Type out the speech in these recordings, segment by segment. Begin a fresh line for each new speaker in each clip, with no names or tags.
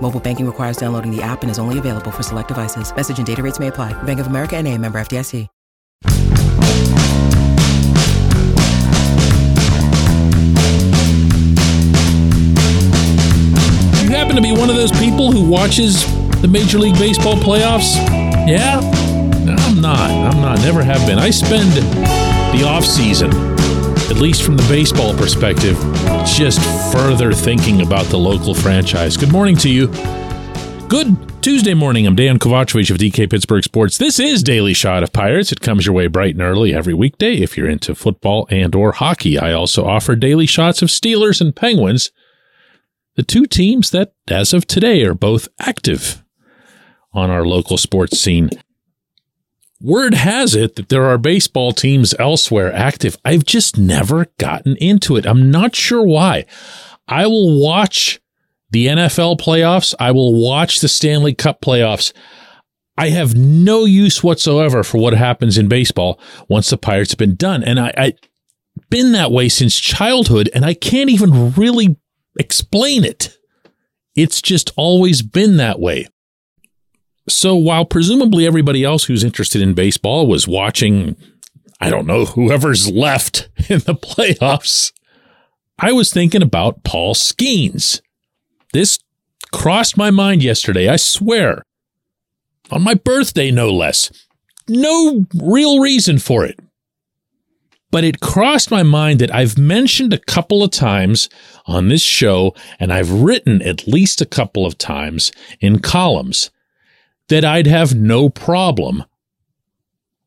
Mobile banking requires downloading the app and is only available for select devices. Message and data rates may apply. Bank of America and a member FDIC.
You happen to be one of those people who watches the Major League Baseball playoffs? Yeah? I'm not. I'm not. Never have been. I spend the off season, at least from the baseball perspective, just further thinking about the local franchise. Good morning to you. Good Tuesday morning. I'm Dejan Kovacevic of DK Pittsburgh Sports. This is Daily Shot of Pirates. It comes your way bright and early every weekday if you're into football and or hockey. I also offer daily shots of Steelers and Penguins, the two teams that, as of today, are both active on our local sports scene. Word has it that there are baseball teams elsewhere active. I've just never gotten into it. I'm not sure why. I will watch the NFL playoffs. I will watch the Stanley Cup playoffs. I have no use whatsoever for what happens in baseball once the Pirates have been done. And I, I been that way since childhood, and I can't even really explain it. It's just always been that way. So while presumably everybody else who's interested in baseball was watching, I don't know, whoever's left in the playoffs, I was thinking about Paul Skenes. This crossed my mind yesterday, I swear. On my birthday, no less. No real reason for it. But it crossed my mind that I've mentioned a couple of times on this show, and I've written at least a couple of times in columns that I'd have no problem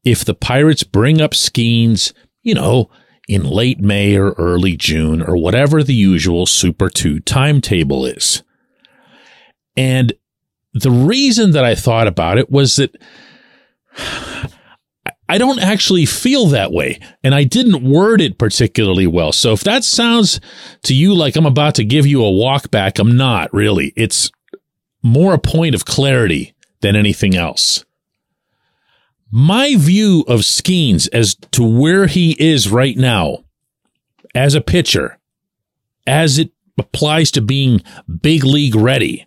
if the Pirates bring up Skenes, you know, in late May or early June or whatever the usual Super 2 timetable is. And the reason that I thought about it was that I don't actually feel that way. And I didn't word it particularly well. So if that sounds to you like I'm about to give you a walk back, I'm not really. It's more a point of clarity than anything else. My view of Skenes as to where he is right now as a pitcher, as it applies to being big league ready,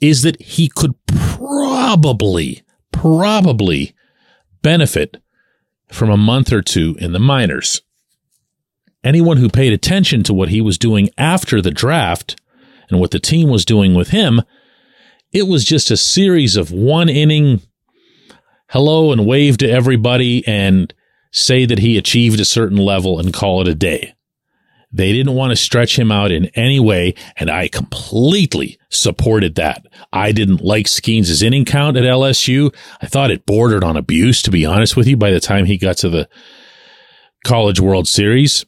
is that he could probably, probably benefit from a month or two in the minors. Anyone who paid attention to what he was doing after the draft and what the team was doing with him, it was just a series of one inning hello and wave to everybody and say that he achieved a certain level and call it a day. They didn't want to stretch him out in any way, and I completely supported that. I didn't like Skenes' inning count at LSU. I thought it bordered on abuse, to be honest with you, by the time he got to the College World Series.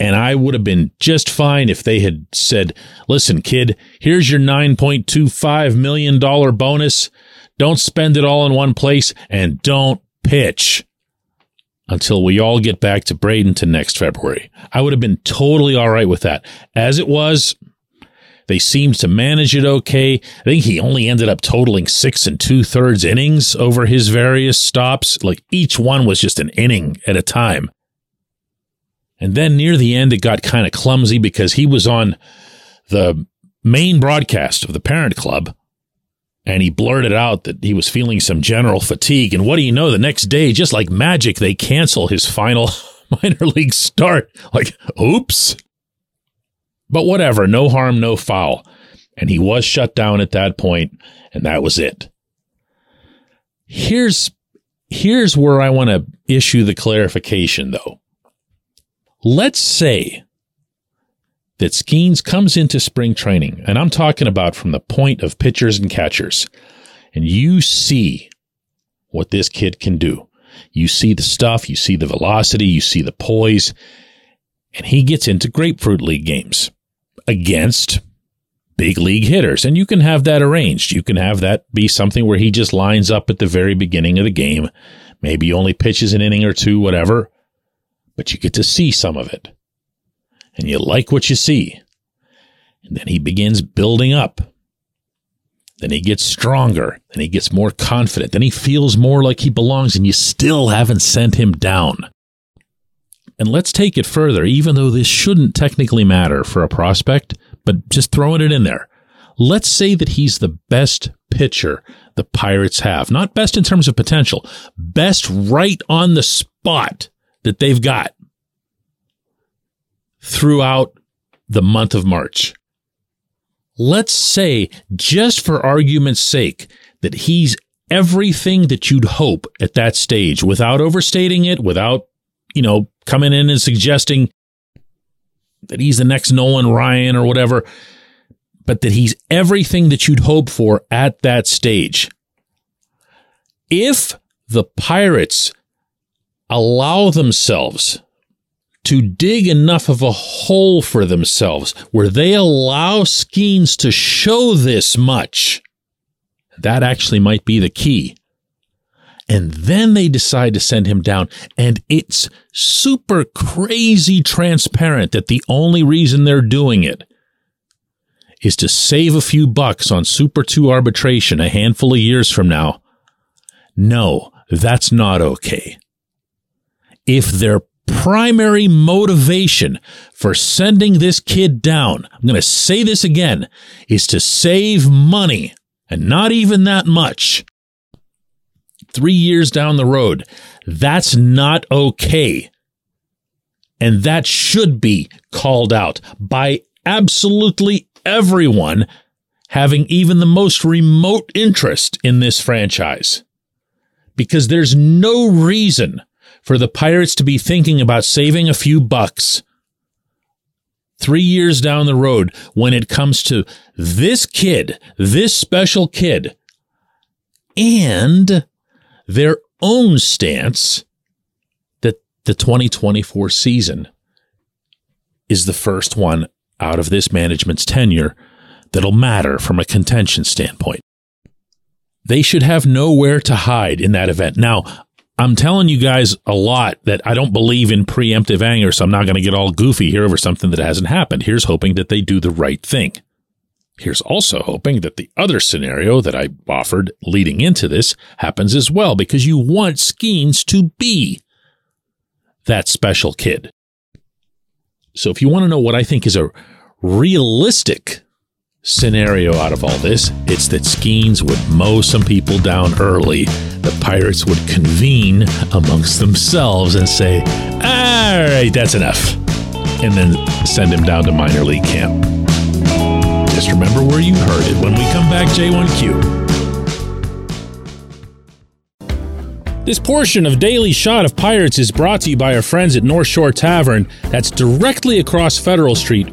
And I would have been just fine if they had said, listen, kid, here's your $9.25 million bonus. Don't spend it all in one place and don't pitch until we all get back to Bradenton next February. I would have been totally all right with that. As it was, They seemed to manage it okay. I think he only ended up totaling six and two thirds innings over his various stops. Like each one was just an inning at a time. And then near the end, it got kind of clumsy because he was on the main broadcast of the parent club and he blurted out that he was feeling some general fatigue. And what do you know? The next day, just like magic, they cancel his final minor league start. Like, oops. But whatever, no harm, no foul. And he was shut down at that point, and that was it. Here's here's where I want to issue the clarification though. Let's say that Skenes comes into spring training, and I'm talking about from the point of pitchers and catchers, and you see what this kid can do. You see the stuff, you see the velocity, you see the poise, and he gets into Grapefruit League games against big league hitters. And you can have that arranged. You can have that be something where he just lines up at the very beginning of the game. Maybe only pitches an inning or two, whatever, but you get to see some of it. And you like what you see. And then he begins building up. Then he gets stronger. Then he gets more confident. Then he feels more like he belongs, and you still haven't sent him down. And let's take it further, even though this shouldn't technically matter for a prospect, but just throwing it in there. Let's say that he's the best pitcher the Pirates have. Not best in terms of potential, best right on the spot that they've got throughout the month of March. Let's say, just for argument's sake, that he's everything that you'd hope at that stage without overstating it, without, you know, coming in and suggesting that he's the next Nolan Ryan or whatever, but that he's everything that you'd hope for at that stage. If the Pirates allow themselves to dig enough of a hole for themselves where they allow Skenes to show this much, that actually might be the key. And then they decide to send him down. And it's super crazy transparent that the only reason they're doing it is to save a few bucks on Super 2 arbitration a handful of years from now. No, that's not okay. If their primary motivation for sending this kid down, I'm going to say this again, is to save money and not even that much, three years down the road. That's not okay. And that should be called out by absolutely everyone having even the most remote interest in this franchise. Because there's no reason for the Pirates to be thinking about saving a few bucks three years down the road when it comes to this kid, this special kid, and their own stance that the 2024 season is the first one out of this management's tenure that'll matter from a contention standpoint. They should have nowhere to hide in that event. Now, I'm telling you guys a lot that I don't believe in preemptive anger, so I'm not going to get all goofy here over something that hasn't happened. Here's hoping that they do the right thing. Here's also hoping that the other scenario that I offered leading into this happens as well, because you want Skenes to be that special kid. So if you want to know what I think is a realistic scenario out of all this, it's that Skenes would mow some people down early. The pirates would convene amongst themselves and say, all right, that's enough. And then send him down to minor league camp. Just remember where you heard it when we come back, J1Q. This portion of Daily Shot of Pirates is brought to you by our friends at North Shore Tavern, that's directly across Federal Street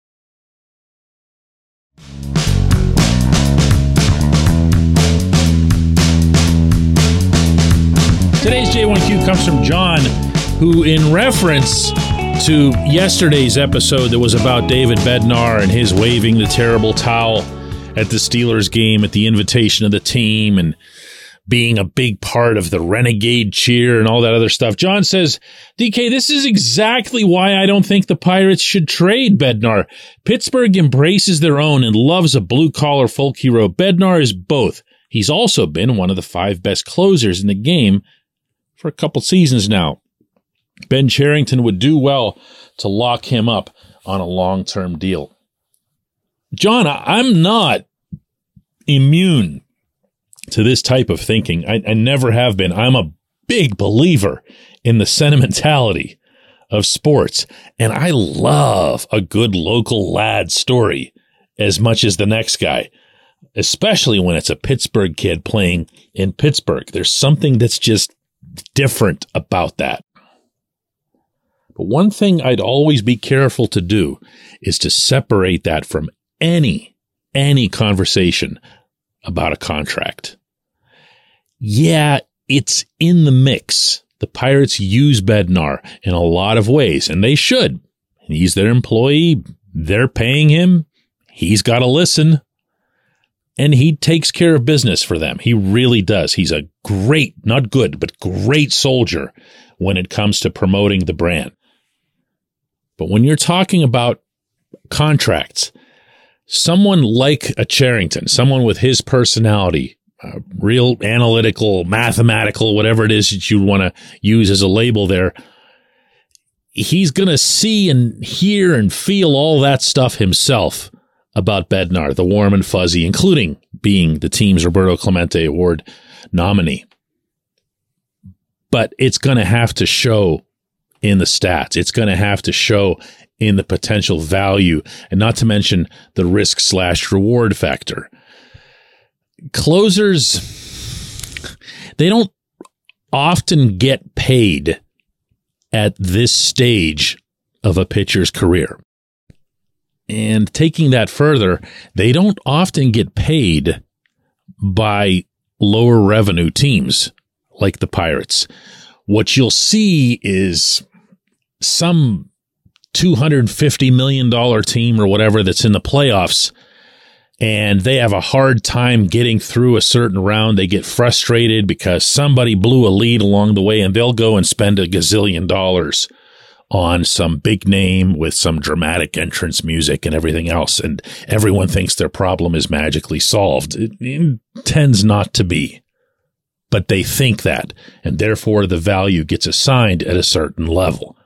Today's J1Q comes from John, who, in reference to yesterday's episode that was about David Bednar and his waving the terrible towel at the Steelers game at the invitation of the team and being a big part of the renegade cheer and all that other stuff. John says, DK, this is exactly why I don't think the Pirates should trade Bednar. Pittsburgh embraces their own and loves a blue collar folk hero. Bednar is both. He's also been one of the five best closers in the game for a couple seasons now. Ben Cherington would do well to lock him up on a long term deal. John, I'm not immune to this type of thinking. I, I, never have been. I'm a big believer in the sentimentality of sports, and I love a good local lad story as much as the next guy, especially when it's a Pittsburgh kid playing in Pittsburgh. There's something that's just different about that. But one thing I'd always be careful to do is to separate that from any, any conversation about a contract. Yeah, it's in the mix. The Pirates use Bednar in a lot of ways, and they should. He's their employee. They're paying him. He's got to listen and he takes care of business for them. He really does. He's a great, not good, but great soldier when it comes to promoting the brand. But when you're talking about contracts, someone like a Cherington, someone with his personality, uh, real analytical, mathematical, whatever it is that you want to use as a label there, he's going to see and hear and feel all that stuff himself about Bednar, the warm and fuzzy, including being the team's Roberto Clemente Award nominee. But it's going to have to show in the stats. It's going to have to show in the potential value, and not to mention the risk slash reward factor. Closers, they don't often get paid at this stage of a pitcher's career. And taking that further, they don't often get paid by lower revenue teams like the Pirates. What you'll see is some $250 million team or whatever that's in the playoffs and they have a hard time getting through a certain round. They get frustrated because somebody blew a lead along the way and they'll go and spend a gazillion dollars on some big name with some dramatic entrance music and everything else. And everyone thinks their problem is magically solved. It, it, tends not to be. But they think that, and therefore the value gets assigned at a certain level.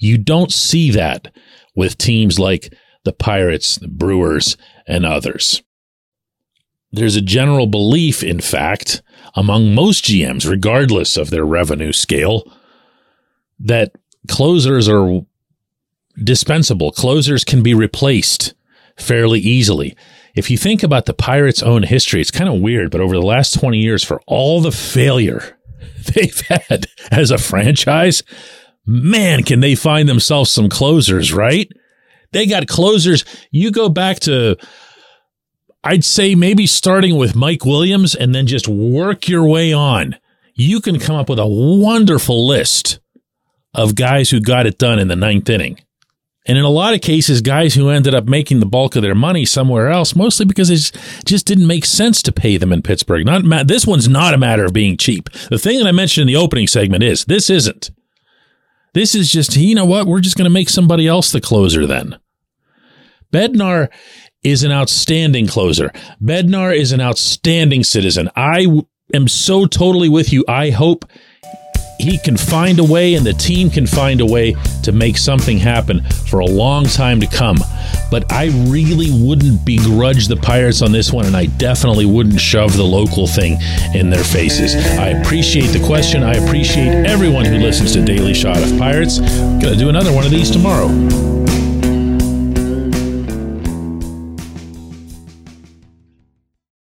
You don't see that with teams like the Pirates, the Brewers, and others. There's a general belief, in fact, among most GMs, regardless of their revenue scale, that closers are dispensable. Closers can be replaced fairly easily. If you think about the Pirates' own history, it's kind of weird, but over the last 20 years, for all the failure they've had as a franchise, man, can they find themselves some closers, right? They got closers. You go back to, I'd say maybe starting with Mike Williams and then just work your way on. You can come up with a wonderful list of guys who got it done in the ninth inning. And in a lot of cases, guys who ended up making the bulk of their money somewhere else, mostly because it just didn't make sense to pay them in Pittsburgh. Not this one's not a matter of being cheap. The thing that I mentioned in the opening segment is this isn't. This is just you know what we're just going to make somebody else the closer then. Bednar is an outstanding closer. Bednar is an outstanding citizen. I am so totally with you. I hope he can find a way and the team can find a way to make something happen for a long time to come. But I really wouldn't begrudge the Pirates on this one, and I definitely wouldn't shove the local thing in their faces. I appreciate the question. I appreciate everyone who listens to Daily Shot of Pirates. Gonna do another one of these tomorrow.